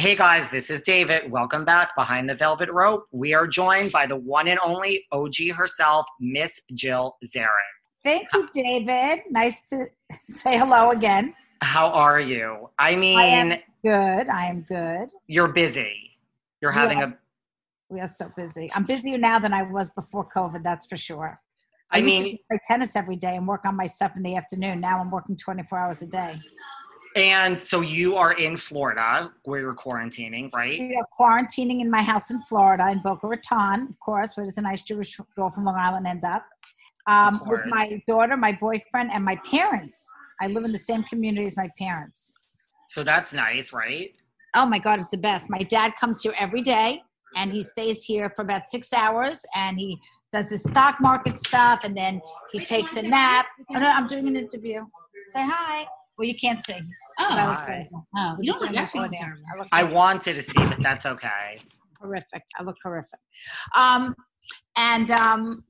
Hey guys, this is David. Welcome back behind the velvet rope. We are joined by the one and only OG herself, Miss Jill Zarin. Thank you, David. Nice to say hello again. How are you? I mean, I am good. I am good. you're busy. You're having are- a. We are so busy. I'm busier now than I was before COVID, that's for sure. I used mean, to play tennis every day and work on my stuff in the afternoon. Now I'm working 24 hours a day. And so you are in Florida where you're quarantining, right? We are quarantining in my house in Florida, in Boca Raton, of course, where does a nice Jewish girl from Long Island end up? Um, with my daughter, my boyfriend, and my parents. I live in the same community as my parents. So that's nice, right? Oh my God, it's the best. My dad comes here every day and he stays here for about six hours and he does his stock market stuff and then he takes a nap. Oh, no, I'm doing an interview. Say hi. Well, you can't see. 'cause I look terrible. Oh, you don't look actually look terrible. I look I wanted to see, but that's okay. horrific. I look horrific. Um, and um,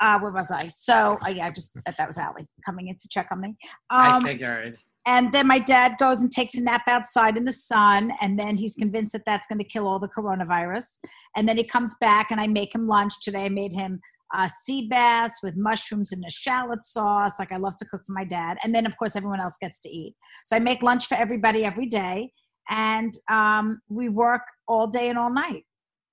uh, where was I? So uh, yeah, I just that was Allie coming in to check on me. I Um, figured. and then my dad goes and takes a nap outside in the sun, and then he's convinced that that's going to kill all the coronavirus. And then he comes back, and I make him lunch today. I made him uh, sea bass with mushrooms and a shallot sauce. Like I love to cook for my dad. And then, of course, everyone else gets to eat. So I make lunch for everybody every day, and um, we work all day and all night.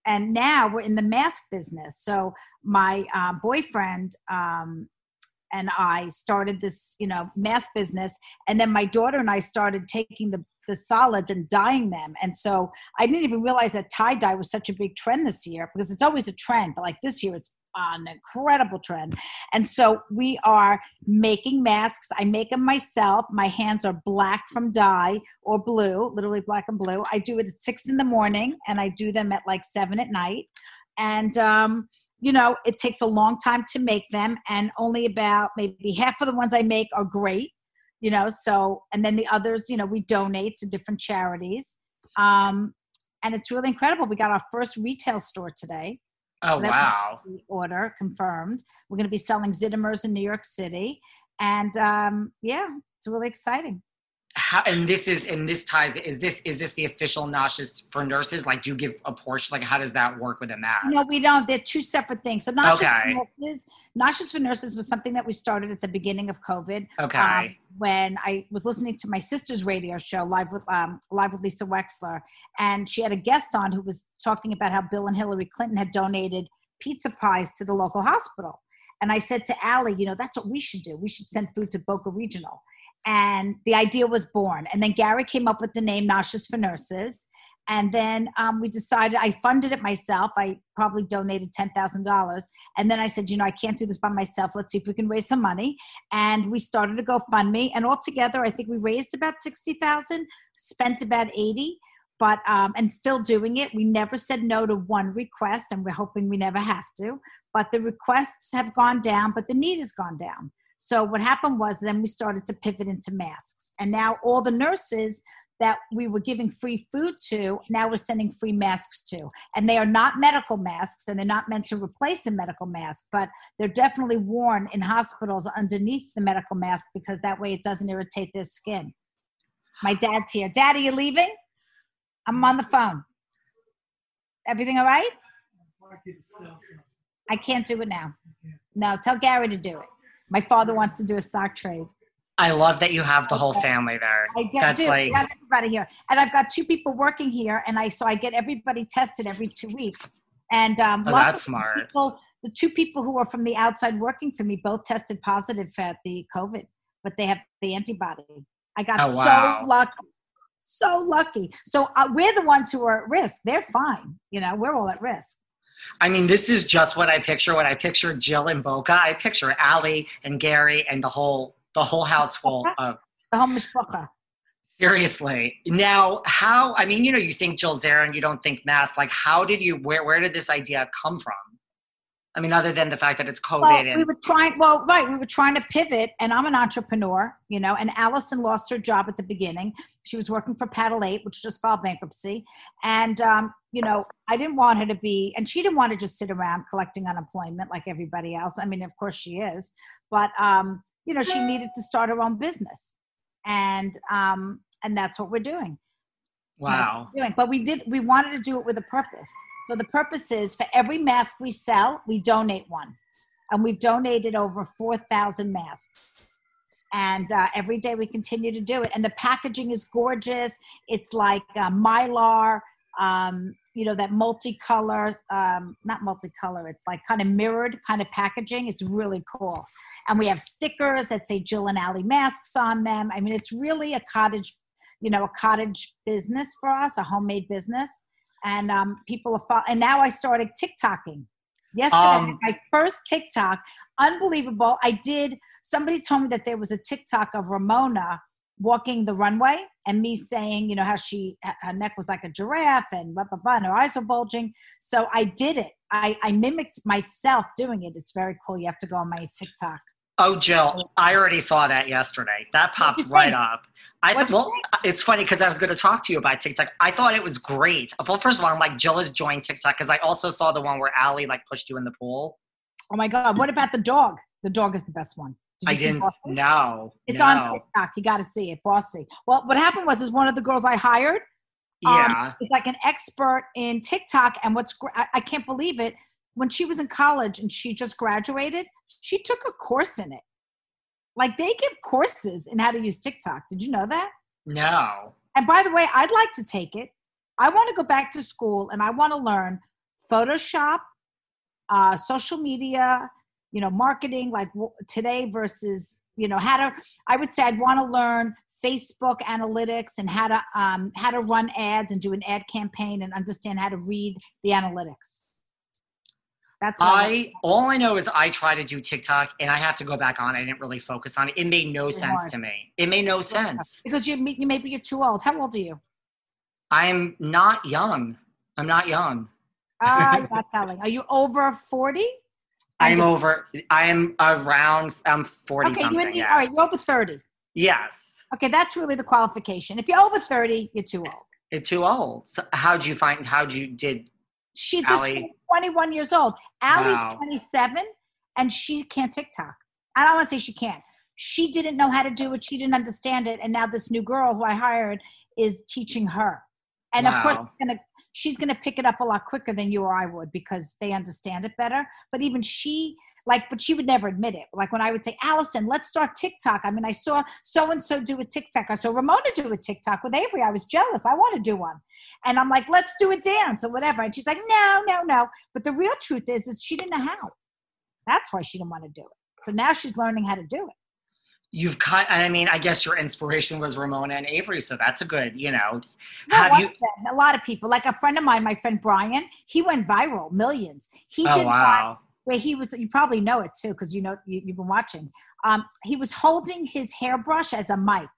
And now we're in the mask business. So my uh, boyfriend um, and I started this, you know, mask business and then my daughter and I started taking the the solids and dyeing them. And so I didn't even realize that tie dye was such a big trend this year because it's always a trend, but like this year it's an incredible trend. And so we are making masks. I make them myself. My hands are black from dye or blue, literally black and blue. I do it at six in the morning and I do them at like seven at night. And um, you know, it takes a long time to make them, and only about maybe half of the ones I make are great you know so and then the others you know we donate to different charities um and it's really incredible we got our first retail store today Oh, wow. order confirmed we're going to be selling zitomers in new york city and um yeah it's really exciting How, and this is and this ties is this is this the official Noshes for nurses like do you give a portion like how does that work with a mask no we don't they're two separate things so Noshes Okay. for nurses Noshes for nurses was something that we started at the beginning of covid okay um, when I was listening to my sister's radio show, Live with um, Live with Lisa Wexler, and she had a guest on who was talking about how Bill and Hillary Clinton had donated pizza pies to the local hospital. And I said to Allie, you know, that's what we should do. We should send food to Boca Regional. And the idea was born. And then Gary came up with the name Noshes for Nurses. And then um, we decided, I funded it myself. I probably donated $10,000. And then I said, you know, I can't do this by myself. Let's see if we can raise some money. And we started a GoFundMe. And altogether, I think we raised about 60,000, spent about 80 but um, and still doing it. We never said no to one request, and we're hoping we never have to. But the requests have gone down, but the need has gone down. So what happened was then we started to pivot into masks, and now all the nurses that we were giving free food to, now we're sending free masks to. And they are not medical masks and they're not meant to replace a medical mask, but they're definitely worn in hospitals underneath the medical mask because that way it doesn't irritate their skin. My dad's here. Daddy, you leaving? I'm on the phone. Everything all right? I can't do it now. No, tell Gary to do it. My father wants to do a stock trade. I love that you have the whole family there. I get, That's do. like I got everybody here, and I've got two people working here, and I so I get everybody tested every two weeks. And um, Oh, that's smart. People, the two people who are from the outside working for me both tested positive for the COVID, but they have the antibody. I got Oh, wow. so lucky, so lucky. So uh, we're the ones who are at risk. They're fine. You know, we're all at risk. I mean, this is just what I picture when I picture Jill and Boca. I picture Allie and Gary and the whole the whole house full of The home mishpacha. seriously. Now, how I mean, you know, you think Jill Zarin, you don't think mass. Like, how did you where where did this idea come from? I mean, other than the fact that it's COVID Well, and we were trying. Well, right, we were trying to pivot, and I'm an entrepreneur, you know. And Allison lost her job at the beginning. She was working for Paddle8, which just filed bankruptcy, and um, you know, I didn't want her to be, and she didn't want to just sit around collecting unemployment like everybody else. I mean, of course she is, but um, you know, she needed to start her own business, and um, and that's what we're doing. Wow. doing. But we did. We wanted to do it with a purpose. So the purpose is for every mask we sell, we donate one, and we've donated over four thousand masks. And uh, every day we continue to do it. And the packaging is gorgeous. It's like uh, mylar, um, you know, that multicolor, um, not multicolor. It's like kind of mirrored kind of packaging. It's really cool. And we have stickers that say Jill and Allie masks on them. I mean, it's really a cottage you know a cottage business for us a homemade business. And um, people are fo- and now i started tiktoking. Yesterday Um, my first tiktok unbelievable. I did somebody told me that there was a tiktok of ramona walking the runway and me saying you know how she her neck was like a giraffe and blah blah blah and her eyes were bulging. So i did it. I i mimicked myself doing it. It's very cool. You have to go on my tiktok. Oh, Jill, I already saw that yesterday. That popped right up. I well, it's funny because I was going to talk to you about TikTok. I thought it was great. Well, first of all, I'm like, Jill has joined TikTok because I also saw the one where Allie like pushed you in the pool. oh my god what about the dog the dog is the best one Did I didn't Bossy? know. It's no. on TikTok. You got to see it, bossy. Well, what happened was, is one of the girls I hired um, Yeah. is like an expert in TikTok, and what's gr- I, I can't believe it. When she was in college and she just graduated, she took a course in it. Like they give courses in how to use TikTok. Did you know that? no. And by the way, I'd like to take it. I want to go back to school and I want to learn Photoshop, uh, social media, you know, marketing like w- today versus, you know, how to, I would say I'd want to learn Facebook analytics and how to, um, how to run ads and do an ad campaign and understand how to read the analytics. That's I, I all I know is I try to do TikTok and I have to go back on. I didn't really focus on it. It made no sense hard. to me. It made no sense. because you, you maybe you're too old. How old are you? I'm not young. I'm not young. Ah, you're not telling. Are you over 40? I'm over. I'm around. I'm forty Okay, you and me. yes. All right, you're over 30. Yes. Okay, that's really the qualification. If you're over 30, you're too old. You're too old. So how'd you find? How'd you did? She this Allie- girl's 21 years old. Allie's Wow. 27 and she can't TikTok. I don't want to say she can't. She didn't know how to do it. She didn't understand it. And now this new girl who I hired is teaching her. And of course, Wow. gonna, she's going to pick it up a lot quicker than you or I would because they understand it better. But even she, like, but she would never admit it. Like when I would say, Allison, let's start TikTok. I mean, I saw so and so do a TikTok. I saw Ramona do a TikTok with Avery. I was jealous. I want to do one. And I'm like, let's do a dance or whatever. And she's like, no, no, no. But the real truth is, is she didn't know how. That's why she didn't want to do it. So now she's learning how to do it. You've cut. I mean, I guess your inspiration was Ramona and Avery, so that's a good. You know, No, have you? a lot of people, like a friend of mine, my friend Brian, he went viral, millions. He Oh did wow. Where he was, you probably know it too, because you know, you, you've been watching. Um, he was holding his hairbrush as a mic.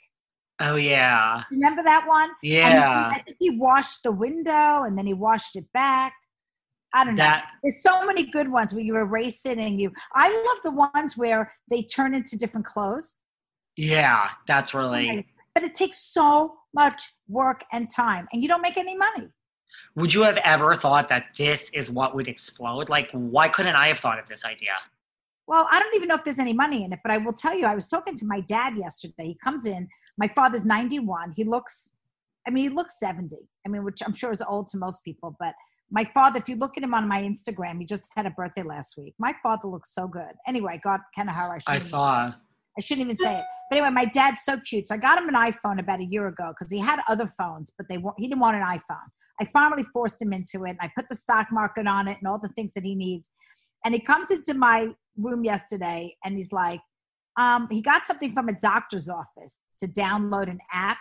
Oh yeah. Remember that one? Yeah. I think he washed the window and then he washed it back. I don't know. There's so many good ones where you erase it and you. I love the ones where they turn into different clothes. Yeah. That's really. But it takes so much work and time, and you don't make any money. Would you have ever thought that this is what would explode? Like, why couldn't I have thought of this idea? Well, I don't even know if there's any money in it, but I will tell you, I was talking to my dad yesterday. He comes in. My father's 91. He looks, I mean, he looks 70. I mean, which I'm sure is old to most people. But my father, if you look at him on my Instagram, he just had a birthday last week. My father looks so good. Anyway, God, kind of how I saw. I shouldn't even say it. But anyway, my dad's so cute. So I got him an iPhone about a year ago because he had other phones, but they he didn't want an iPhone. I finally forced him into it. And I put the stock market on it and all the things that he needs. And he comes into my room yesterday and he's like, um, he got something from a doctor's office to download an app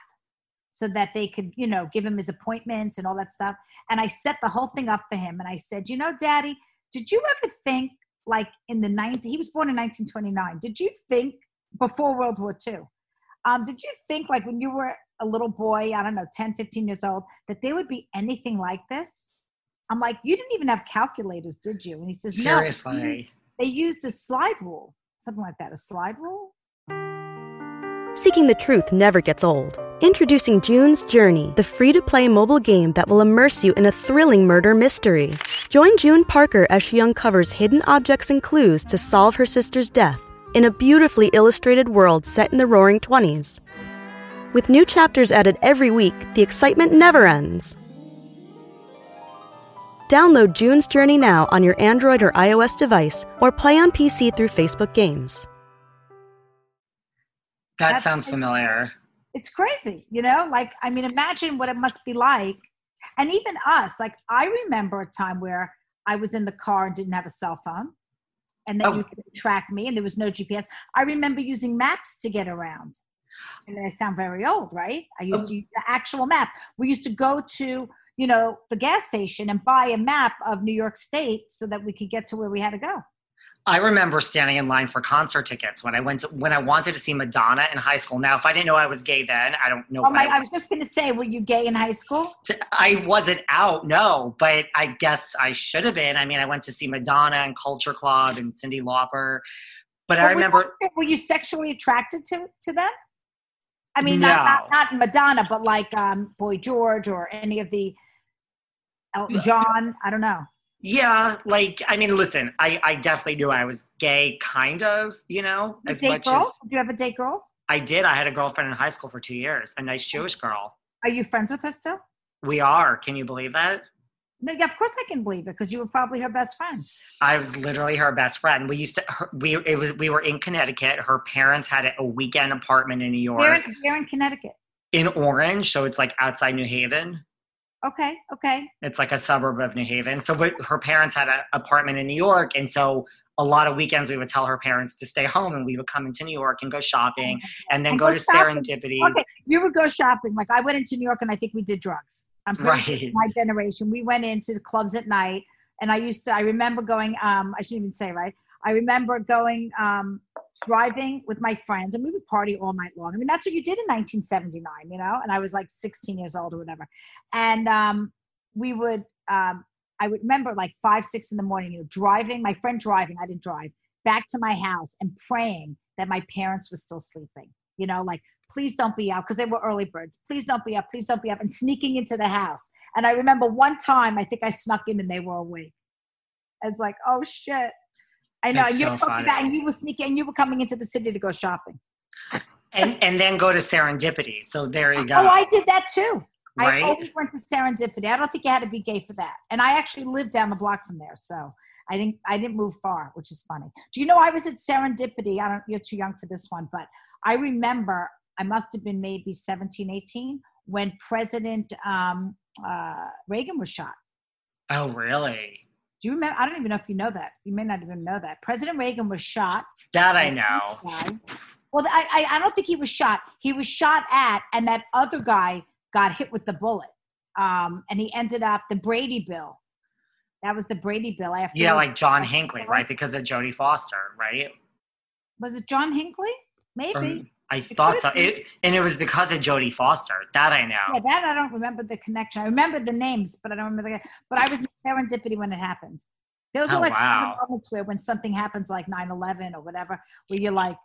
so that they could, you know, give him his appointments and all that stuff. And I set the whole thing up for him. And I said, you know, Daddy, did you ever think like in the 90s, he was born in 1929. Did you think before World War II, um, did you think like when you were a little boy, I don't know, 10, 15 years old, that there would be anything like this? I'm like, you didn't even have calculators, did you? And he says, no. Seriously. They used a slide rule, something like that, a slide rule. Seeking the truth never gets old. Introducing June's Journey, the free to play mobile game that will immerse you in a thrilling murder mystery. Join June Parker as she uncovers hidden objects and clues to solve her sister's death in a beautifully illustrated world set in the roaring 20s. With new chapters added every week, the excitement never ends. Download June's Journey now on your Android or iOS device or play on PC through Facebook Games. That That's sounds crazy. familiar. It's crazy, you know? Like, I mean, imagine what it must be like. And even us, like, I remember a time where I was in the car and didn't have a cell phone. And then Oh. you could track me, and there was no GPS. I remember using maps to get around. And I sound very old, right? I used Oh. to use the actual map. We used to go to, you know, the gas station and buy a map of New York State so that we could get to where we had to go. I remember standing in line for concert tickets when I went to, when I wanted to see Madonna in high school. Now, if I didn't know I was gay then, I don't know. Oh my! I I was just going to say, were you gay in high school? I wasn't out, no, but I guess I should have been. I mean, I went to see Madonna and Culture Club and Cyndi Lauper, but I But were remember you- Were you sexually attracted to to them? I mean, not, not not Madonna, but like um, Boy George or any of the Elton John. I don't know. Yeah, like I mean, listen, I I definitely knew I was gay, kind of, you know, You as date much girls? as Did you ever date girls? I did. I had a girlfriend in high school for two years, a nice Jewish girl. Are you friends with her still? We are. Can you believe that? No, yeah, of course I can believe it because you were probably her best friend. I was literally her best friend. We used to. Her, we it was we were in Connecticut. Her parents had a weekend apartment in New York, Where in, where in Connecticut? in Orange, so it's like outside New Haven. Okay, okay. It's like a suburb of New Haven. So but her parents had an apartment in New York, and so a lot of weekends we would tell her parents to stay home, and we would come into New York and go shopping, and then And go, go to shopping. Serendipities. Okay, you would go shopping. Like I went into New York and I think we did drugs. I'm pretty sure Right. my generation. We went into clubs at night, and I used to. I remember going. Um, I shouldn't even say right. I remember going um, driving with my friends, and we would party all night long. I mean, that's what you did in 1979, you know. And I was like 16 years old or whatever, and um, we would. Um, I would remember like five, six in the morning, you know, driving. My friend driving. I didn't drive back to my house and praying that my parents were still sleeping. You know, like please don't be out because they were early birds. Please don't be up. Please don't be up. And sneaking into the house. And I remember one time, I think I snuck in and they were awake. I was like, oh shit. I know. That's and you were so funny. and you were sneaking, and you were coming into the city to go shopping. and and then go to Serendipity. So there you go. Oh, I did that too. I always went to Serendipity. I don't think you had to be gay for that. And I actually lived down the block from there, so I didn't. I didn't move far, which is funny. Do you know I was at Serendipity? I don't. You're too young for this one, but I remember I must have been maybe 17, 18 when President um, uh, Reagan was shot. oh, really? Do you remember? I don't even know if you know that. You may not even know that. President Reagan was shot. That I know. Well, I, I, I don't think he was shot. He was shot at, and that other guy got hit with the bullet. Um, and he ended up the Brady bill. That was the Brady bill. I have to Yeah, like John Hinckley, right? Because of Jodie Foster, right? was it John Hinckley? Maybe. From- I It thought so. It, and it was because of Jodie Foster. That I know. yeah, that I don't remember the connection. I remember the names, but I don't remember the. But I was serendipity when it happened. Those Oh, are like wow. moments where when something happens, like 9-11 or whatever, where you're like,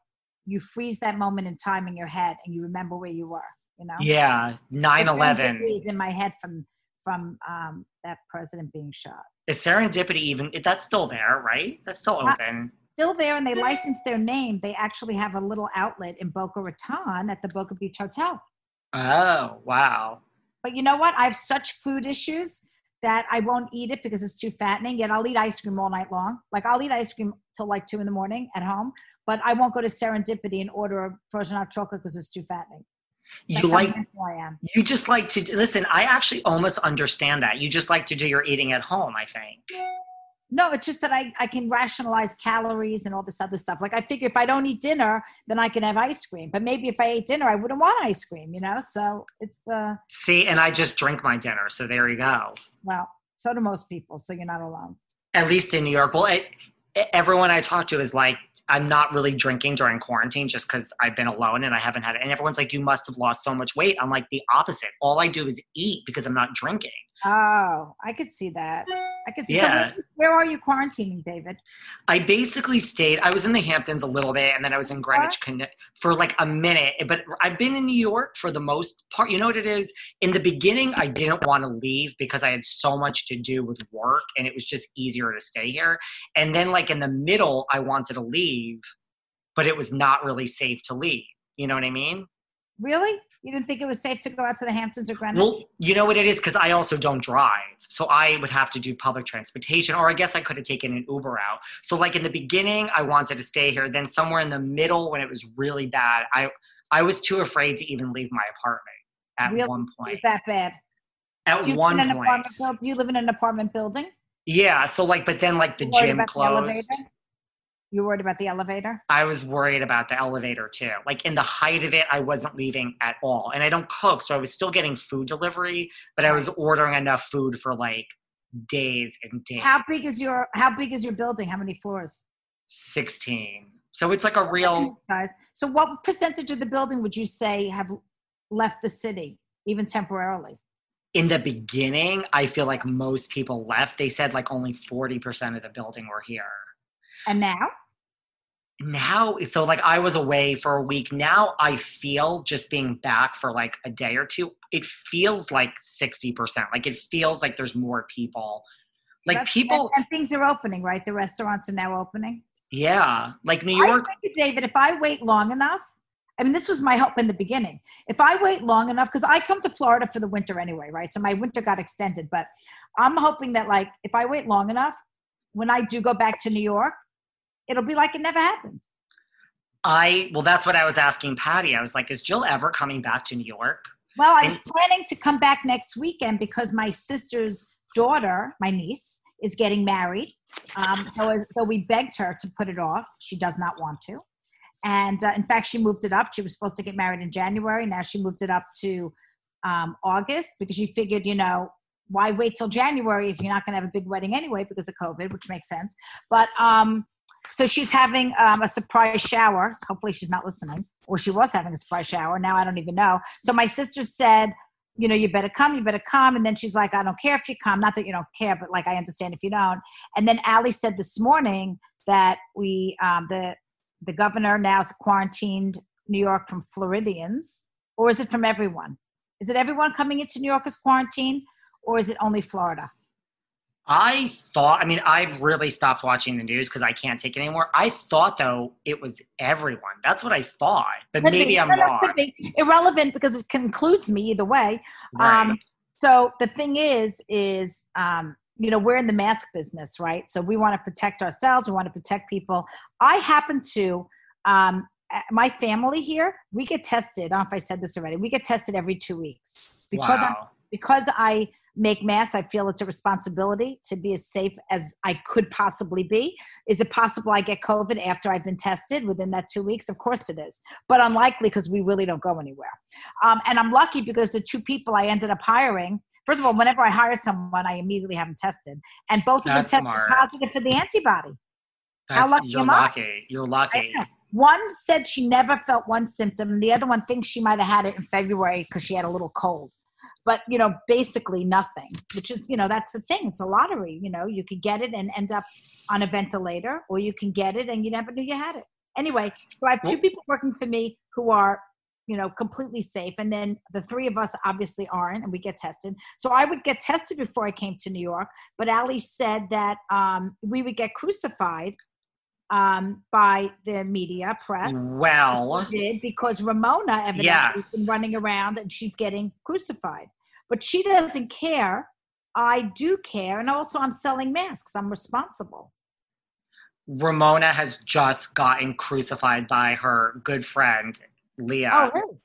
you freeze that moment in time in your head and you remember where you were. You know. Yeah, 9 11. Is in my head from from um, that president being shot. Is Serendipity even, that's still there, right? That's still open. Still there, and they license their name. They actually have a little outlet in Boca Raton at the Boca Beach Hotel. Oh, wow. But you know what? I have such food issues that I won't eat it because it's too fattening. Yet I'll eat ice cream all night long. Like I'll eat ice cream till like two in the morning at home, but I won't go to Serendipity and order a frozen hot chocolate because it's too fattening. You That's how like I am. you just like to listen. I actually almost understand that. You just like to do your eating at home. I think. No, it's just that I, I can rationalize calories and all this other stuff. Like I figure if I don't eat dinner, then I can have ice cream. But maybe if I ate dinner, I wouldn't want ice cream, you know? So it's uh See, and I just drink my dinner. So there you go. well, so do most people, so you're not alone. At least in New York. Well, it, everyone I talk to is like, I'm not really drinking during quarantine just because I've been alone and I haven't had it. And everyone's like, you must have lost so much weight. I'm like, the opposite. All I do is eat because I'm not drinking. Oh, I could see that. I could see Yeah. so where, where are you quarantining, David? I basically stayed. I was in the Hamptons a little bit, and then I was in Greenwich uh-huh. Conne- for like a minute. But I've been in New York for the most part. You know what it is? In the beginning, I didn't want to leave because I had so much to do with work, and it was just easier to stay here. And then, like in the middle, I wanted to leave, but it was not really safe to leave. You know what I mean? Really? You didn't think it was safe to go out to the Hamptons or Greenwich? Well, you know what it is because I also don't drive, so I would have to do public transportation, or I guess I could have taken an Uber out. So, like in the beginning, I wanted to stay here. Then somewhere in the middle, when it was really bad, I I was too afraid to even leave my apartment at Really? one point. Is that bad? At Do you, one live in an point? Do you live in an apartment building? yeah. So like, but then like the gym the closed. elevator? You worried about the elevator? I was worried about the elevator too. Like in the height of it, I wasn't leaving at all. And I don't cook, so I was still getting food delivery, but I was ordering enough food for like days and days. How big is your How big is your building? How many floors? 16. So it's like a real Guys, so what percentage of the building would you say have left the city, even temporarily? in the beginning, I feel like most people left. They said like only 40% of the building were here. And now? Now, so like I was away for a week. Now I feel just being back for like a day or two, it feels like 60%. Like it feels like there's more people. Like That's- people, and, and things are opening, right? The restaurants are now opening. yeah. Like New York, think, David, if I wait long enough, I mean, this was my hope in the beginning. If I wait long enough, because I come to Florida for the winter anyway, right? So my winter got extended, but I'm hoping that, like, if I wait long enough, when I do go back to New York, it'll be like it never happened. I, well, that's what I was asking Patty. I was like, is Jill ever coming back to New York? Well, I was And- planning to come back next weekend because my sister's daughter, my niece, is getting married. Um, so, so we begged her to put it off. She does not want to. And uh, in fact, she moved it up. She was supposed to get married in January. Now she moved it up to um, August because she figured, you know, why wait till January if you're not going to have a big wedding anyway because of COVID, which makes sense. But um, so she's having um, a surprise shower. Hopefully, she's not listening, or she was having a surprise shower. Now I don't even know. So my sister said, you know, you better come, you better come. And then she's like, I don't care if you come. Not that you don't care, but like, I understand if you don't. And then Allie said this morning that we, um, the, the governor now has quarantined New York from Floridians, or is it from everyone? Is it everyone coming into New York as quarantine, or is it only Florida? I thought, I mean, I really stopped watching the news because I can't take it anymore. I thought, though, it was everyone. That's what I thought. But Could maybe be. I'm No, wrong. could be. Irrelevant because it concludes me either way. Right. Um, so the thing is, is um, you know, we're in the mask business, right? So we want to protect ourselves. We want to protect people. I happen to, um, my family here, we get tested. I don't know if I said this already. We get tested every two weeks because I'm because I make masks, I feel it's a responsibility to be as safe as I could possibly be. Is it possible I get COVID after I've been tested within that two weeks? Of course it is, but unlikely because we really don't go anywhere. Um, and I'm lucky because the two people I ended up hiring. First of all, whenever I hire someone, I immediately have them tested, and both of them tested smart. positive for the antibody. That's, lucky you're am I? lucky. You're lucky. I. One said she never felt one symptom, and the other one thinks she might have had it in February because she had a little cold. But you know, basically nothing. Which is, you know, that's the thing. It's a lottery. You know, you could get it and end up on a ventilator, or you can get it and you never knew you had it. Anyway, so I have two people working for me who are, you know, completely safe, and then the three of us obviously aren't, and we get tested. So I would get tested before I came to New York, but Allie said that um, we would get crucified um, by the media press Well, did because Ramona evidently Yes. has been running around and she's getting crucified. But she doesn't care I do care, and also I'm selling masks. I'm responsible. Ramona has just gotten crucified by her good friend Leah. Oh, really?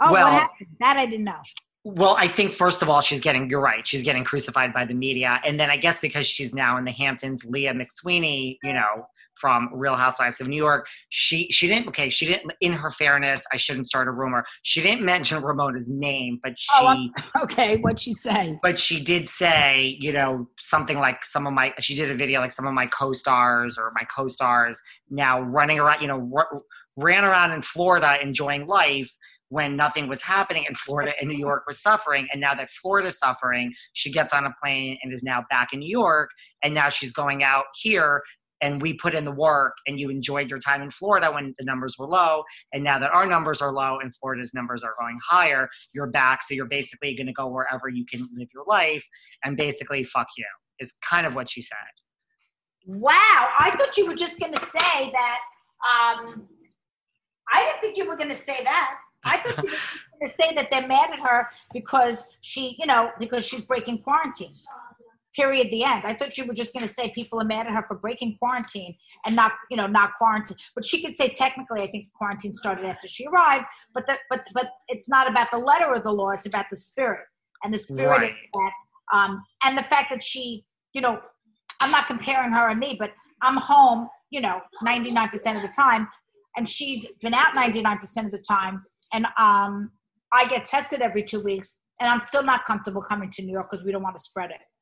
Oh, Well- what happened? That I didn't know. Well, I think first of all, she's getting, you're right, she's getting crucified by the media. And then I guess because she's now in the Hamptons, Leah McSweeney, you know, from Real Housewives of New York, she she didn't okay, she didn't in her fairness, I shouldn't start a rumor. She didn't mention Ramona's name, but oh, she Oh, Okay, what'd she say? but she did say, you know, something like some of my, she did a video like some of my co stars or my co stars now running around, you know, r- ran around in Florida enjoying life when nothing was happening in Florida and New York was suffering. And now that Florida's suffering, she gets on a plane and is now back in New York. And now she's going out here. And we put in the work, and you enjoyed your time in Florida when the numbers were low. And now that our numbers are low and Florida's numbers are going higher, you're back. So you're basically going to go wherever you can live your life and basically fuck you, is kind of what she said. Wow, I thought you were just going to say that. Um, I didn't think you were going to say that. I thought you were going to say that they're mad at her because she, you know, because she's breaking quarantine. Period. The end. I thought you were just going to say people are mad at her for breaking quarantine and not, you know, not quarantine. But she could say technically, I think the quarantine started after she arrived. But the, but but it's not about the letter of the law. It's about the spirit and the spirit Right. of that. Um, and the fact that she, you know, I'm not comparing her and me, but I'm home, you know, 99% of the time, and she's been out 99% of the time, and um, I get tested every two weeks, and I'm still not comfortable coming to New York because we don't want to spread it.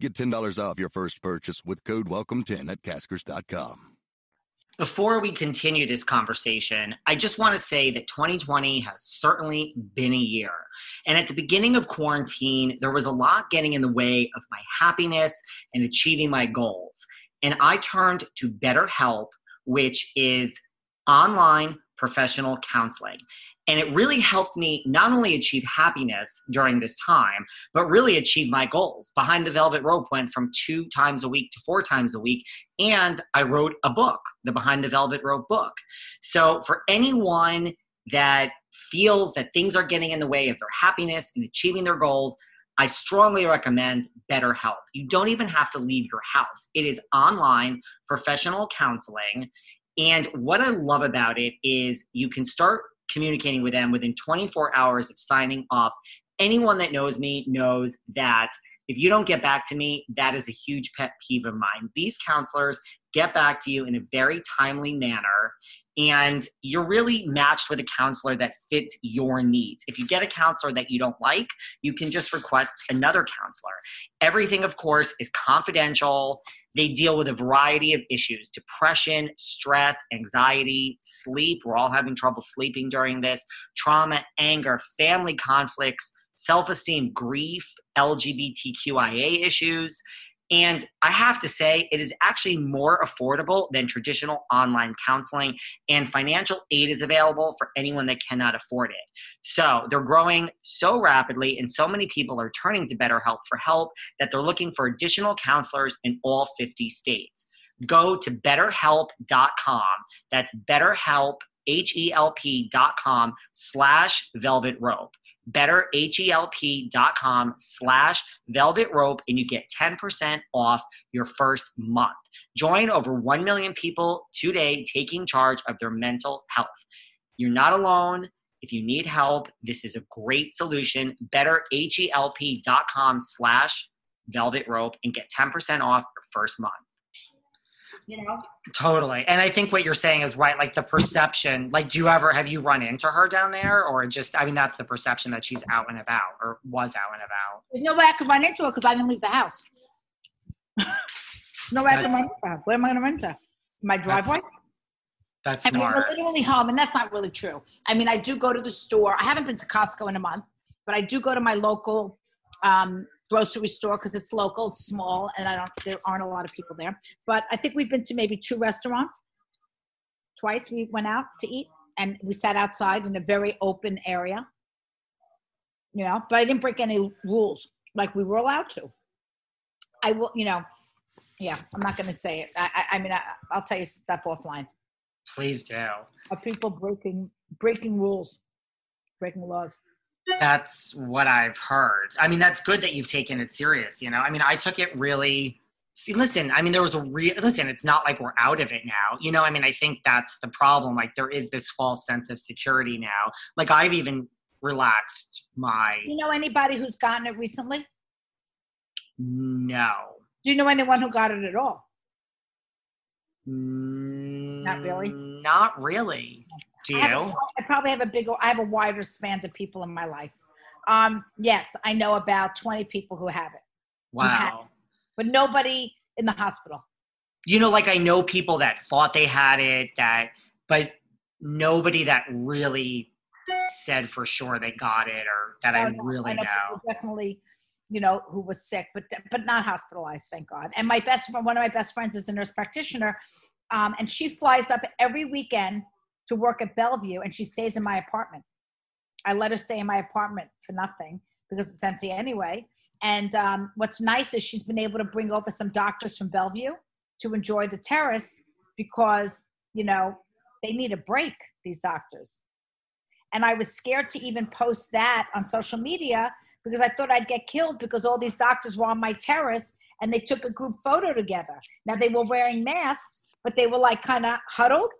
Get $10 off your first purchase with code WELCOME10 at Caskers.com. Before we continue this conversation, I just want to say that 2020 has certainly been a year. And at the beginning of quarantine, there was a lot getting in the way of my happiness and achieving my goals. And I turned to BetterHelp, which is online professional counseling. And it really helped me not only achieve happiness during this time, but really achieve my goals. Behind the Velvet Rope went from two times a week to four times a week. And I wrote a book, the Behind the Velvet Rope book. So for anyone that feels that things are getting in the way of their happiness and achieving their goals, I strongly recommend BetterHelp. You don't even have to leave your house. It is online professional counseling. And what I love about it is you can start communicating with them within 24 hours of signing up. Anyone that knows me knows that if you don't get back to me, that is a huge pet peeve of mine. These counselors get back to you in a very timely manner, and you're really matched with a counselor that fits your needs. If you get a counselor that you don't like, you can just request another counselor. Everything, of course, is confidential. They deal with a variety of issues depression, stress, anxiety, sleep. We're all having trouble sleeping during this, trauma, anger, family conflicts, self esteem, grief, LGBTQIA issues. And I have to say, it is actually more affordable than traditional online counseling, and financial aid is available for anyone that cannot afford it. So they're growing so rapidly, and so many people are turning to BetterHelp for help that they're looking for additional counselors in all 50 states. Go to betterhelp.com. That's betterhelp, H E L P.com slash velvet rope betterhelp.com slash velvet rope and you get 10% off your first month. Join over 1 million people today taking charge of their mental health. You're not alone. If you need help this is a great solution. betterhelp.com slash velvet rope and get 10% off your first month You know, Totally. And I think what you're saying is right. Like the perception, like, do you ever, have you run into her down there or just, I mean, that's the perception that she's out and about or was out and about. there's no way I could run into her because I didn't leave the house. no way I could run into her. Where am I going to run into? My driveway? That's I mean, smart. we're literally home, and that's not really true. I mean, I do go to the store. I haven't been to Costco in a month, but I do go to my local um, grocery store because it's local, it's small, and I don't. There aren't a lot of people there. But I think we've been to maybe two restaurants. Twice we went out to eat, and we sat outside in a very open area. You know, but I didn't break any rules like we were allowed to. I will, you know, yeah. I'm not going to say it. I, I, I mean, I, I'll tell you stuff offline. Please do. Are people breaking breaking rules, breaking laws? That's what I've heard. I mean, that's good that you've taken it serious. You know, I mean, I took it really. See, listen, I mean, there was a real. Listen, it's not like we're out of it now. You know, I mean, I think that's the problem. Like, there is this false sense of security now. Like, I've even relaxed my. You know anybody who's gotten it recently? No. Do you know anyone who got it at all? Mm, not really? Not really. Do I, you? I probably have a bigger, I have a wider span of people in my life. Um, yes, I know about 20 people who have it, Wow. but nobody in the hospital. You know, like I know people that thought they had it, that, but nobody that really said for sure they got it or that I no, really know know. Definitely, you know, who was sick, but but not hospitalized, thank God. And my best friend, one of my best friends, is a nurse practitioner, um, and she flies up every weekend to work at Bellevue, and she stays in my apartment. I let her stay in my apartment for nothing because it's empty anyway. And um, what's nice is she's been able to bring over some doctors from Bellevue to enjoy the terrace because you know they need a break. These doctors and I was scared to even post that on social media because I thought I'd get killed because all these doctors were on my terrace and they took a group photo together. Now they were wearing masks, but they were like kind of huddled,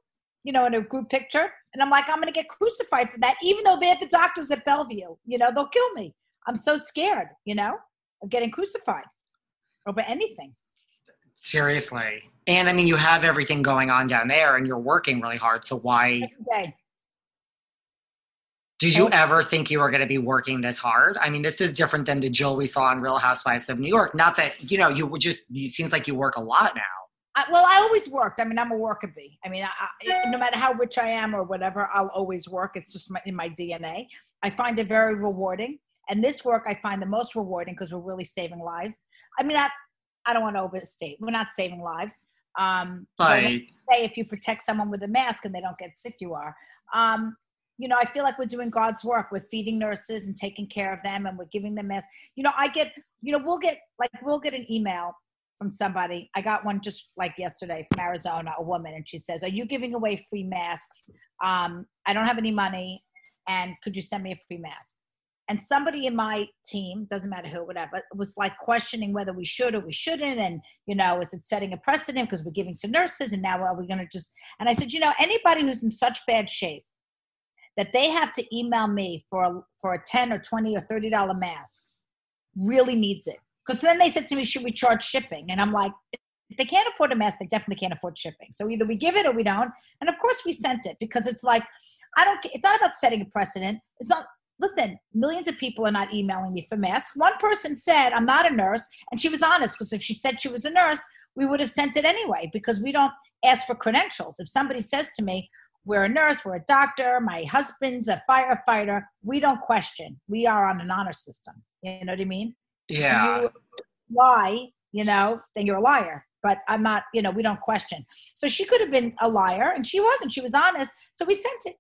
you know, in a group picture. And I'm like, I'm going to get crucified for that, even though they're the doctors at Bellevue. You know, they'll kill me. I'm so scared, you know, of getting crucified over anything. Seriously. And I mean, you have everything going on down there and you're working really hard. So why did you ever think you were going to be working this hard? I mean, this is different than the Jill we saw on Real Housewives of New York. Not that, you know, you would just, it seems like you work a lot now. I, well, I always worked. I mean, I'm a worker bee. I mean, I, I, no matter how rich I am or whatever, I'll always work. It's just my, in my DNA. I find it very rewarding. And this work I find the most rewarding because we're really saving lives. I mean, I, I don't want to overstate. We're not saving lives. Um, but when But you say if you protect someone with a mask and they don't get sick, you are. Um, you know, I feel like we're doing God's work. We're feeding nurses and taking care of them, and we're giving them masks. You know, I get, you know, we'll get like we'll get an email from somebody. I got one just like yesterday from Arizona, a woman, and she says, "Are you giving away free masks? Um, I don't have any money, and could you send me a free mask?" And somebody in my team, doesn't matter who, whatever, was like questioning whether we should or we shouldn't, and you know, is it setting a precedent because we're giving to nurses, and now are we going to just? And I said, you know, anybody who's in such bad shape that they have to email me for a, for a 10 or 20 or 30 dollar mask really needs it because then they said to me should we charge shipping and i'm like if they can't afford a mask they definitely can't afford shipping so either we give it or we don't and of course we sent it because it's like i don't it's not about setting a precedent it's not listen millions of people are not emailing me for masks one person said i'm not a nurse and she was honest because if she said she was a nurse we would have sent it anyway because we don't ask for credentials if somebody says to me we're a nurse, we're a doctor, my husband's a firefighter. We don't question. We are on an honor system. You know what I mean? Yeah. you lie, you know, then you're a liar. But I'm not, you know, we don't question. So she could have been a liar and she wasn't. She was honest. So we sent it.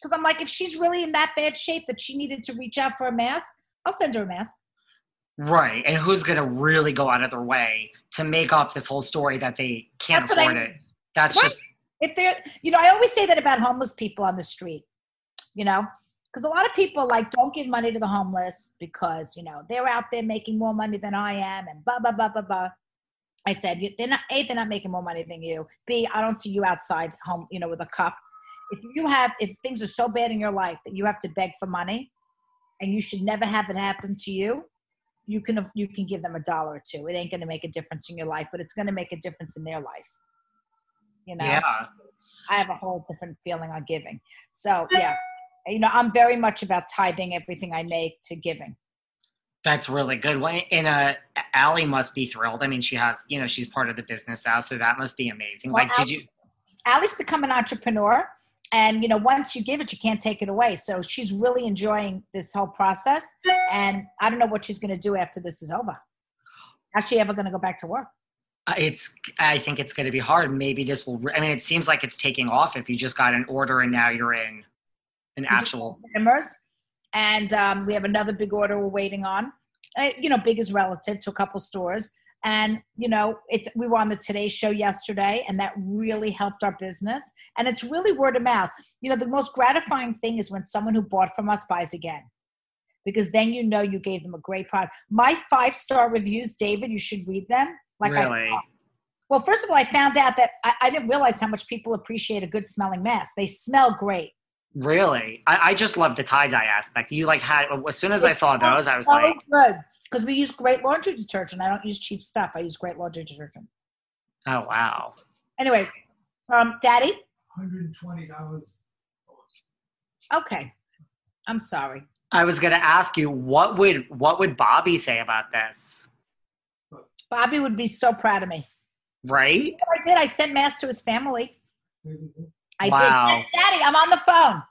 Because I'm like, if she's really in that bad shape that she needed to reach out for a mask, I'll send her a mask. Right. And who's going to really go out of their way to make up this whole story that they can't That's what I- afford it? That's Right. just, if they're you know i always say that about homeless people on the street you know because a lot of people like don't give money to the homeless because you know they're out there making more money than i am and blah blah blah blah blah. I said they're not a they're not making more money than you. B i don't see you outside home you know with a cup. If you have if things are so bad in your life that you have to beg for money and you should never have it happen to you you can you can give them a dollar or two. It ain't going to make a difference in your life but it's going to make a difference in their life. You know? Yeah. I have a whole different feeling on giving. So yeah, you know, I'm very much about tithing everything I make to giving. That's really good. When and uh, Allie must be thrilled. I mean, she has, you know, she's part of the business now, so that must be amazing. Well, Like, did you? Allie's become an entrepreneur, and you know once you give it you can't take it away so she's really enjoying this whole process and i don't know what she's going to do after this is over how's she ever going to go back to work Uh, It's. I think it's going to be hard. Maybe this will. I mean, it seems like it's taking off. If you just got an order and now you're in an actual. Timbers. and um, we have another big order we're waiting on uh, you know big is relative to a couple stores and you know it we were on the today show yesterday and that really helped our business and it's really word of mouth you know the most gratifying thing is when someone who bought from us buys again because then you know you gave them a great product my five star reviews david you should read them like I- really. well first of all i found out that I, I didn't realize how much people appreciate a good smelling mask they smell great Really, I, I just love the tie dye aspect. You like had as soon as I saw those, I was so like, good because we use great laundry detergent. I don't use cheap stuff. I use great laundry detergent. oh wow. Anyway, um, Daddy. $120. Okay, I'm sorry. I was gonna ask you what would what would Bobby say about this, Bobby would be so proud of me. right? You know I did. I sent mass to his family. I Wow. did. Daddy, I'm on the phone.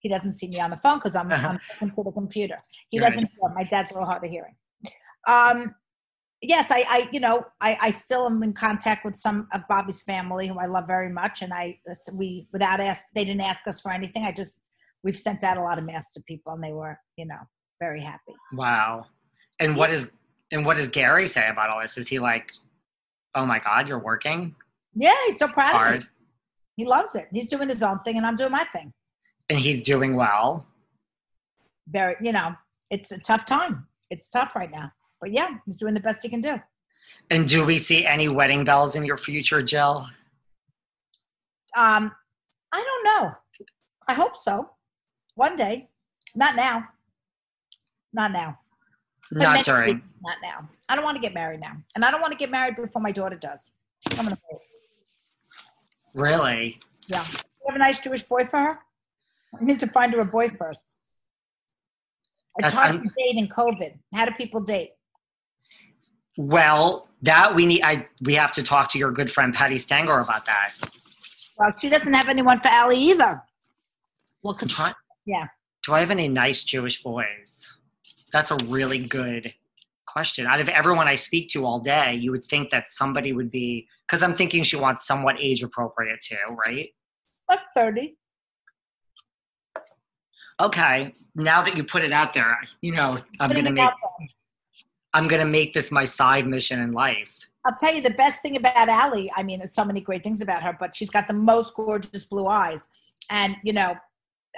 He doesn't see me on the phone because I'm, I'm talking to the computer. He Right. doesn't hear. My dad's a little hard of hearing. Um, yes, I, I, you know, I, I still am in contact with some of Bobby's family who I love very much, and I, we, without ask, they didn't ask us for anything. I just, we've sent out a lot of masks to people, and they were, you know, very happy. Wow. And what is and what does Gary say about all this? Is he like, oh my God, you're working Yeah, he's so proud of me. He loves it. He's doing his own thing, and I'm doing my thing. and he's doing well? Very, you know, it's a tough time. It's tough right now, but yeah, he's doing the best he can do. And do we see any wedding bells in your future, Jill? Um, I don't know. I hope so. One day. Not now. Not now. For Not during. Not now. I don't want to get married now, and I don't want to get married before my daughter does. I'm gonna. wait. Really? Yeah. You have a nice Jewish boy for her. I need to find her a boy first. It's That's- hard I'm- to date in COVID. How do people date? Well, that we need. I we have to talk to your good friend Patti Stanger about that. Well, she doesn't have anyone for Allie either. Well, could try. Yeah. Do I have any nice Jewish boys? That's a really good question. Out of everyone I speak to all day, you would think that somebody would be because I'm thinking she wants somewhat age appropriate too, right? Like 30. Okay. Now that you put it out there, you know I'm gonna make. I'm gonna make this my side mission in life. I'll tell you the best thing about Allie. I mean, there's so many great things about her, but she's got the most gorgeous blue eyes. And, you know,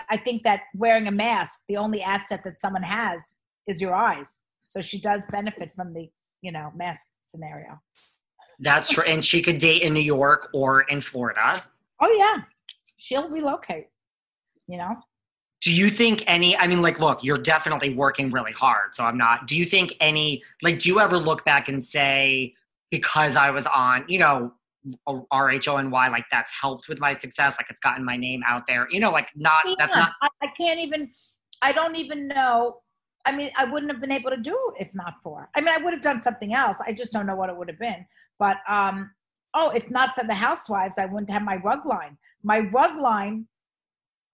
I think that wearing a mask, the only asset that someone has is your eyes. So she does benefit from the, you know, mask scenario. That's true. And she could date in New York or in Florida. Oh, yeah. She'll relocate, you know? Do you think any, I mean, like, look, you're definitely working really hard. So I'm not, do you think any, like, do you ever look back and say, because I was on, you know, RHONY, like that's helped with my success, like it's gotten my name out there, you know, like not, that's not, I, I can't even, I don't even know. I mean, I wouldn't have been able to do it if not for. I mean, I would have done something else. I just don't know what it would have been. But um, oh, if not for the housewives, I wouldn't have my rug line. My rug line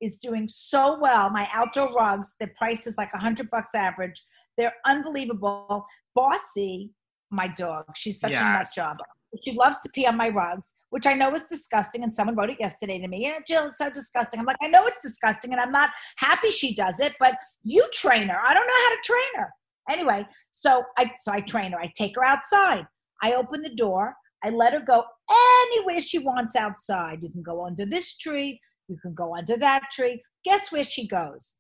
is doing so well. My outdoor rugs, the price is like a hundred bucks average. They're unbelievable. Bossy, my dog, she's such a nut job. She loves to pee on my rugs, which I know is disgusting. And someone wrote it yesterday to me. Yeah, Jill, it's so disgusting. I'm like, I know it's disgusting, and I'm not happy she does it, but you train her. I don't know how to train her. Anyway, so I so I train her. I take her outside. I open the door. I let her go anywhere she wants outside. You can go under this tree. You can go under that tree. Guess where she goes?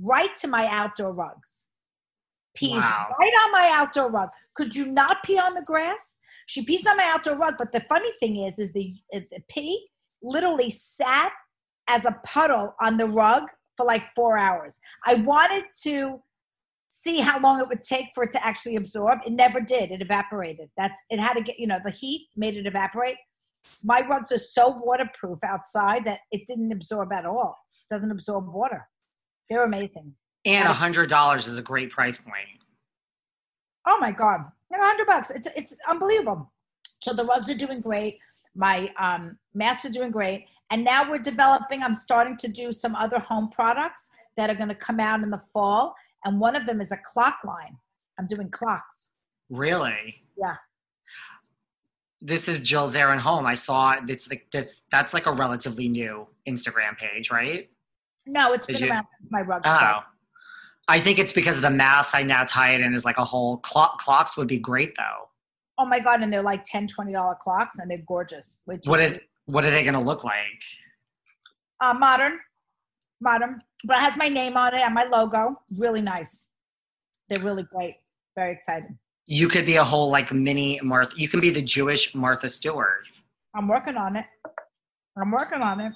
Right to my outdoor rugs. Pees Wow. right on my outdoor rug. Could you not pee on the grass? She pees on my outdoor rug. But the funny thing is, is the, the pee literally sat as a puddle on the rug for like four hours. I wanted to see how long it would take for it to actually absorb. It never did. It evaporated. That's it had to get, you know, the heat made it evaporate. My rugs are so waterproof outside that it didn't absorb at all. It doesn't absorb water. They're amazing. And a hundred dollars is a great price point. Oh my god, a hundred bucks! It's it's unbelievable. So the rugs are doing great. My um, masks are doing great. And now we're developing, I'm starting to do some other home products that are going to come out in the fall. And one of them is a clock line. I'm doing clocks. Really? Yeah. This is Jill Zarin Home. I saw it's like that's that's like a relatively new Instagram page, right? No, it's Did been you- around since my rug Oh. started. I think it's because of the mask. I now tie it in as like a whole clock. Clocks would be great though. Oh my God. And they're like 10 $20 clocks and they're gorgeous. Till What you it what are they gonna look like? uh, modern, modern, but it has my name on it and my logo. Really nice. They're really great. Very excited. You could be a whole like mini Martha. You can be the Jewish Martha Stewart. I'm working on it. I'm working on it.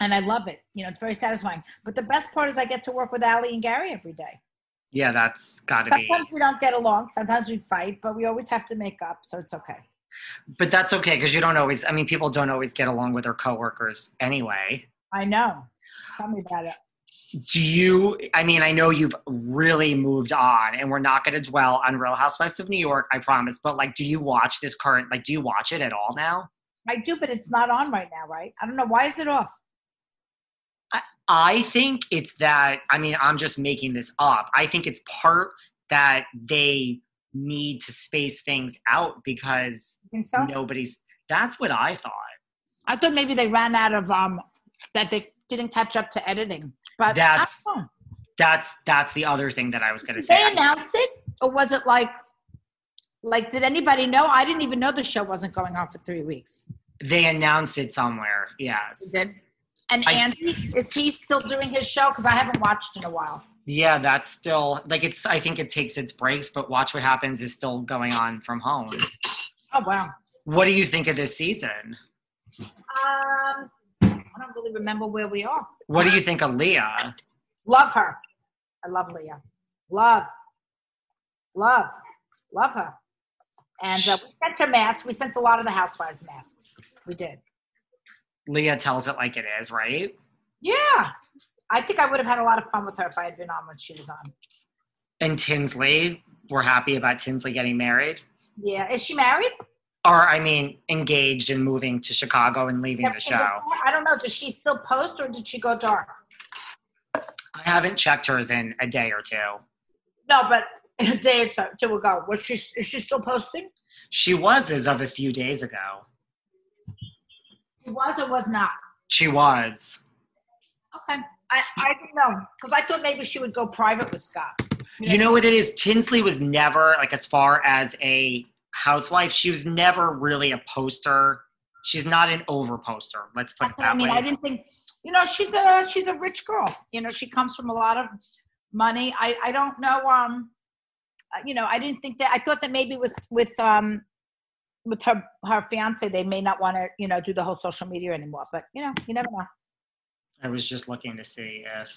And I love it. You know, it's very satisfying. But the best part is I get to work with Allie and Gary every day. Yeah, that's got to be. Sometimes we don't get along. Sometimes we fight, but we always have to make up. So it's okay. But that's okay because you don't always. I mean, people don't always get along with their coworkers anyway. I know. Tell me about it. Do you? I mean, I know you've really moved on, and we're not going to dwell on Real Housewives of New York. I promise. But like, do you watch this current? Like, do you watch it at all now? I do, but it's not on right now, right? I don't know. Why is it off? I think it's that. I mean, I'm just making this up. I think it's part that they need to space things out because so? nobody's. That's what I thought. I thought maybe they ran out of um that they didn't catch up to editing. But That's- I don't know. That's that's the other thing that I was going to say. they I- announce it, or was it like like did anybody know? I didn't even know the show wasn't going on for three weeks. They announced it somewhere. Yes. Did and I- Andy is he still doing his show? Because I haven't watched in a while. Yeah, that's still like it's. I think it takes its breaks, but Watch What Happens is still going on from home. Oh wow. What do you think of this season? Um, I don't really remember where we are. What do you think of Leah? Love her. I love Leah. Love, love, love her. And uh, we sent her masks. We sent a lot of the housewives masks. We did. Leah tells it like it is, right? Yeah. I think I would have had a lot of fun with her if I had been on when she was on. And Tinsley, we're happy about Tinsley getting married, Yeah. Is she married? or I mean, engaged and moving to Chicago and leaving the show. I don't know. Does she still post or did she go dark? I haven't checked hers in a day or two. No, but a day or two, two ago. Was she, is she still posting? She was as of a few days ago. She was or was not? She was. Okay. I, I don't know. Because I thought maybe she would go private with Scott. You know what it is? Tinsley was never like as far as a housewife, she was never really a poster. She's not an over poster. Let's put it That's that I mean, way. I didn't think, you know, she's a she's a rich girl. You know, she comes from a lot of money. I I don't know. Um, uh, you know, I didn't think that. I thought that maybe with with um with her her fiance, they may not want to you know do the whole social media anymore. But you know, you never know. I was just looking to see if.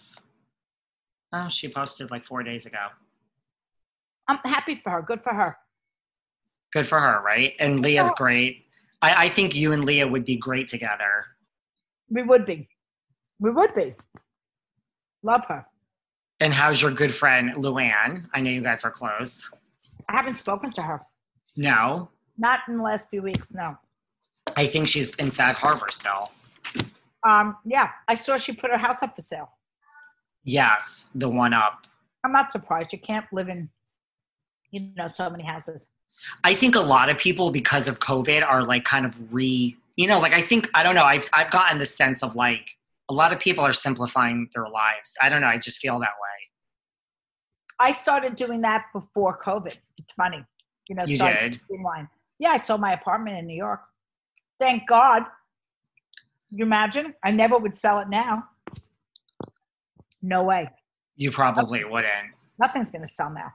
Oh, she posted like four days ago. I'm happy for her. Good for her. Good for her, right? And Leah's great. I, I think you and Leah would be great together. We would be. We would be. Love her. And how's your good friend Luann? I know you guys are close. I haven't spoken to her. No, Not in the last few weeks. No. I think she's in Sag Harbor still. Um. Yeah, I saw she put her house up for sale. Yes, the one up. I'm not surprised. You can't live in, you know, so many houses. I think a lot of people, because of COVID, are like kind of re, you know, like I think I don't know. I've I've gotten the sense of like a lot of people are simplifying their lives. I don't know. I just feel that way. I started doing that before COVID. It's funny, you know. You did? Streamline. Yeah, I sold my apartment in New York. Thank God. You imagine? I never would sell it now. No way. You probably wouldn't. Nothing's going to sell now.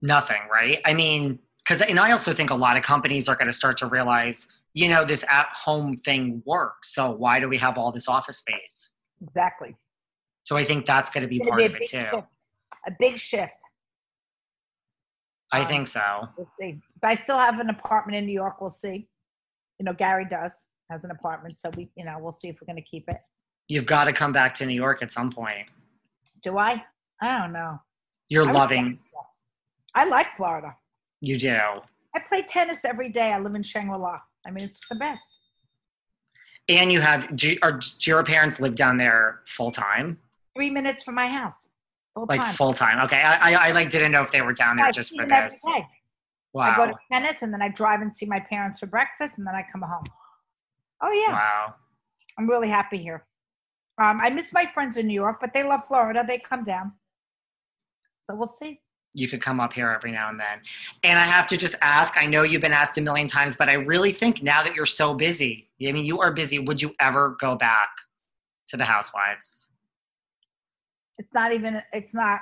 Nothing, right? I mean, because and I also think a lot of companies are going to start to realize, you know, this at-home thing works. So why do we have all this office space? Exactly. So I think that's going to be part be of it too. shift. A big shift. I Um, think so. We'll see. But I still have an apartment in New York. We'll see. You know, Gary does has an apartment, so we, you know, we'll see if we're going to keep it. You've got to come back to New York at some point. Do I? I don't know. You're I loving. I like Florida. You do. I play tennis every day. I live in Shangri La. I mean, it's the best. And you have, do, are, do your parents live down there full time? Three minutes from my house, full Like full time? Okay. I, I, I like didn't know if they were down there I just for this. day. Wow. I go to tennis and then I drive and see my parents for breakfast and then I come home. Oh yeah, Wow. I'm really happy here. Um, I miss my friends in New York, but they love Florida. They come down, so we'll see. you could come up here every now and then. And I have to just ask I know you've been asked a million times, but I really think now that you're so busy, I mean, you are busy, would you ever go back to the Housewives? It's not even. It's not.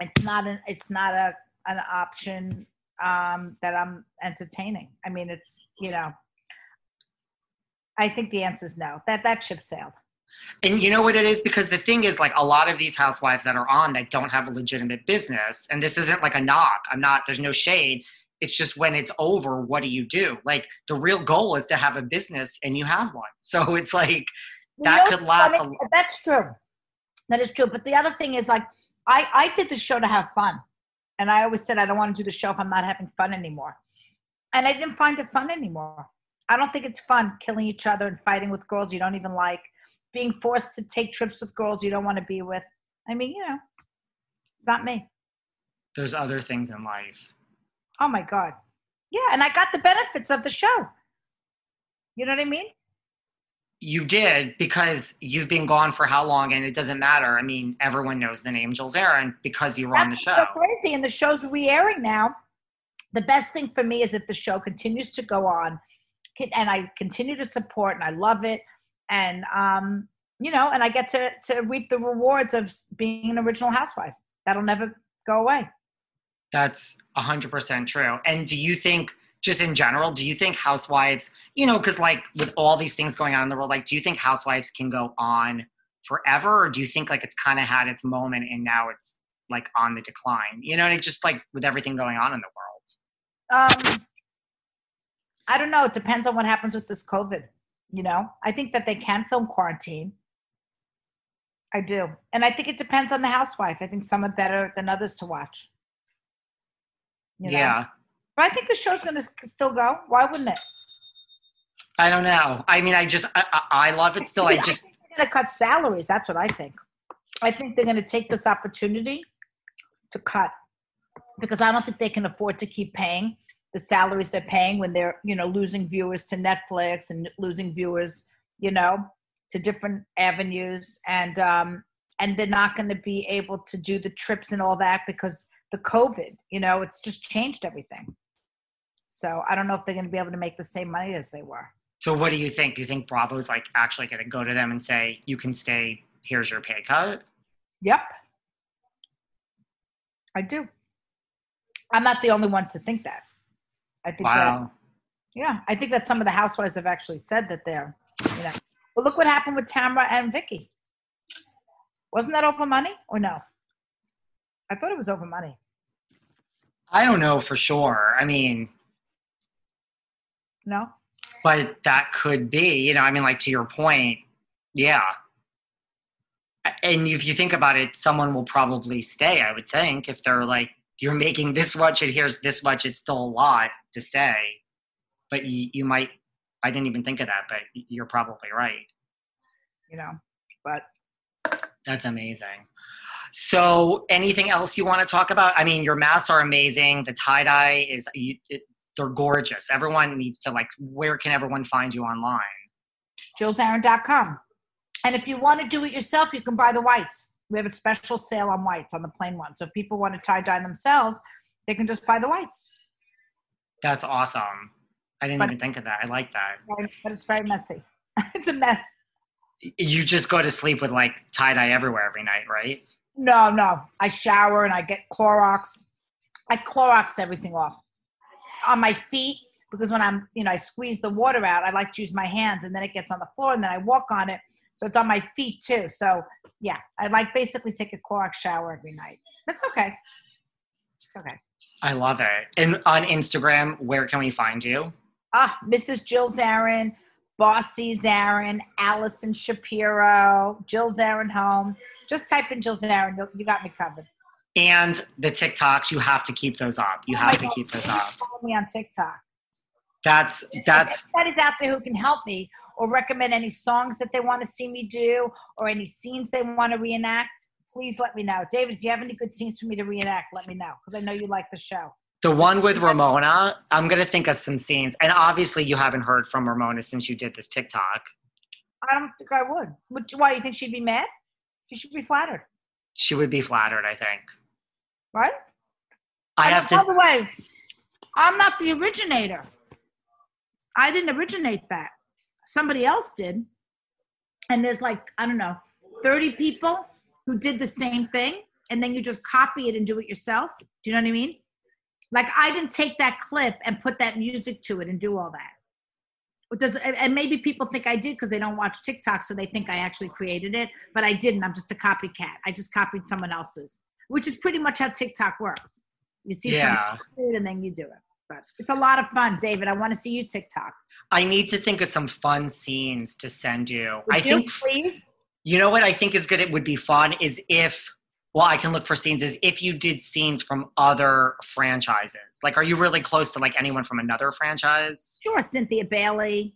It's not an. It's not a an option um, that I'm entertaining. I mean, it's you know. I think the answer is no. That that ship sailed. And you know what it is? Because the thing is, like, a lot of these housewives that are on that don't have a legitimate business, and this isn't like a knock, I'm not, there's no shade. It's just when it's over, what do you do? Like, the real goal is to have a business, and you have one. So it's like, You that know, could last I a mean, That's true. That is true. But the other thing is, like, I I did the show to have fun, and I always said I don't want to do the show if I'm not having fun anymore, and I didn't find it fun anymore. I don't think it's fun killing each other and fighting with girls you don't even like, being forced to take trips with girls you don't want to be with. I mean, you know, it's not me. there's other things in life. Oh my god, yeah, and I got the benefits of the show. You know what I mean? You did because you've been gone for how long, and it doesn't matter. I mean, everyone knows the name Jill Zarin because you were on the That's show. So crazy, and the show's re-airing now. The best thing for me is if the show continues to go on, and I continue to support, and I love it, and um, you know, and I get to to reap the rewards of being an original housewife. That'll never go away. That's 100% true. And do you think, just in general, do you think housewives, you know, because like with all these things going on in the world, like, do you think housewives can go on forever? Or do you think like it's kind of had its moment and now it's like on the decline? You know, and it's just like with everything going on in the world. Um, I don't know. It depends on what happens with this COVID. You know, I think that they can film quarantine. I do, and I think it depends on the housewife. I think some are better than others to watch. You know? Yeah. But I think the show's going to still go. Why wouldn't it? I don't know. I mean, I just, I, I, I love it still. I just, think they're going to cut salaries. That's what I think. I think they're going to take this opportunity to cut because I don't think they can afford to keep paying the salaries they're paying when they're, you know, losing viewers to Netflix and losing viewers, you know, to different avenues, and um, and they're not going to be able to do the trips and all that because the COVID, you know, it's just changed everything. So I don't know if they're going to be able to make the same money as they were. so what do you think? Do you think Bravo's like actually going to go to them and say, you can stay, here's your pay cut? Yep. I do. I'm not the only one to think that. I think that Wow. yeah, I think that some of the housewives have actually said that they're, you know. But look what happened with Tamra and Vicki. Wasn't that over money or no? I thought it was over money. I don't know for sure. I mean, No? but that could be you know i mean like to your point yeah and if you think about it someone will probably stay i would think if they're like you're making this much and here's this much it's still a lot to stay but you, you might i didn't even think of that but you're probably right You know. But that's amazing so anything else you want to talk about i mean your masks are amazing the tie-dye is you, it, they're gorgeous everyone needs to like where can everyone find you online jillzarin.com. And if you want to do it yourself, you can buy the whites. We have a special sale on whites on the plain one. So if people want to tie dye themselves, they can just buy the whites. That's awesome. I didn't But- even think of that. I like that. But it's very messy. it's a mess. You just go to sleep with like tie dye everywhere every night, right? No, no. I shower and I get Clorox. I Clorox everything off on my feet because when I'm, you know, I squeeze the water out, I like to use my hands and then it gets on the floor and then I walk on it. So it's on my feet too. So yeah, I like basically take a Clorox shower every night. That's okay. It's okay. I love it. And on Instagram, where can we find you? Ah, Mrs. Jill Zarin, Bossy Zarin, Allison Shapiro, Jill Zarin Home. Just type in Jill Zarin. You, you got me covered. And the TikToks, you have to keep those up. You have to keep those up. Follow me on TikTok. That's that's If anybody's out there who can help me or recommend any songs that they want to see me do or any scenes they want to reenact, please let me know. David, if you have any good scenes for me to reenact, let me know because I know you like the show. the one with Ramona. I'm gonna think of some scenes, and obviously you haven't heard from Ramona since you did this TikTok. I don't think I would. Would why do you think she'd be mad? She should be flattered, She would be flattered, I think. Right? I And have By to. the way, I'm not the originator. I didn't originate that. Somebody else did. And there's like, I don't know, 30 people who did the same thing. And then you just copy it and do it yourself. Do you know what I mean? Like, I didn't take that clip and put that music to it and do all that. It does, and and maybe people think I did because they don't watch TikTok, so they think I actually created it, but I didn't. I'm just a copycat. I just copied someone else's, which is pretty much how TikTok works. You see Yeah. it and then you do it. But it's a lot of fun, David. I want to see you TikTok. I need to think of some fun scenes to send you. Would I you, think please. you know what I think is good. It would be fun is if. Well, I can look for scenes. Is if you did scenes from other franchises. Like, are you really close to like anyone from another franchise? Sure, Cynthia Bailey.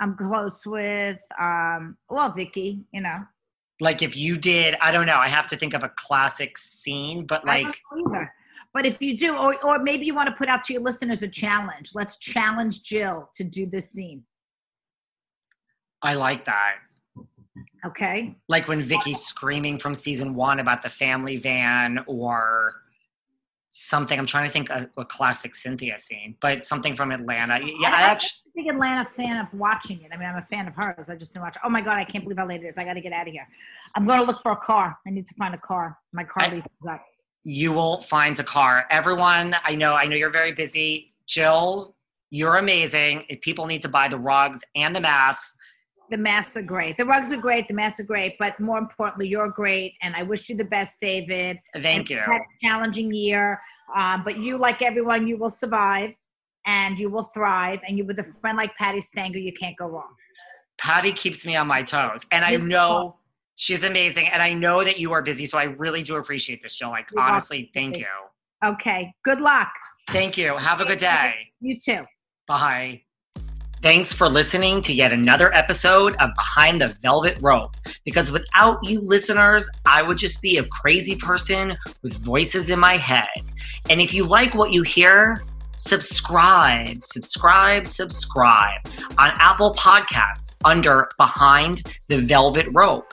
I'm close with, um, well, Vicki. You know, Like, if you did, I don't know. I have to think of a classic scene, but like. But if you do, or or maybe you want to put out to your listeners a challenge. Let's challenge Jill to do this scene. I like that. Okay. like when Vicki's screaming from season one about the family van or something. I'm trying to think of a classic Cynthia scene, but something from Atlanta. Yeah, I I'm actually, a big Atlanta fan of watching it. I mean, I'm a fan of hers. I just didn't watch. Oh my god, I can't believe how late it is. I got to get out of here. I'm going to look for a car. I need to find a car. My car I- lease is up. you will find a car. Everyone, I know, I know you're very busy. Jill, you're amazing. If people need to buy the rugs and the masks, The masks are great. The rugs are great. The masks are great. But more importantly, you're great. And I wish you the best, David. thank And you. had a challenging year. Um, but you, like everyone, you will survive and you will thrive. And you, with a friend like Patti Stanger, you can't go wrong. Patti keeps me on my toes, and I know she's amazing, and I know that you are busy, so I really do appreciate this, show. Like, You're welcome. honestly, thank you. Okay. Good luck. Thank you. Have a good day. You too. Bye. Thanks for listening to yet another episode of Behind the Velvet Rope. Because without you listeners, I would just be a crazy person with voices in my head. And if you like what you hear, subscribe, subscribe, subscribe on Apple Podcasts under Behind the Velvet Rope.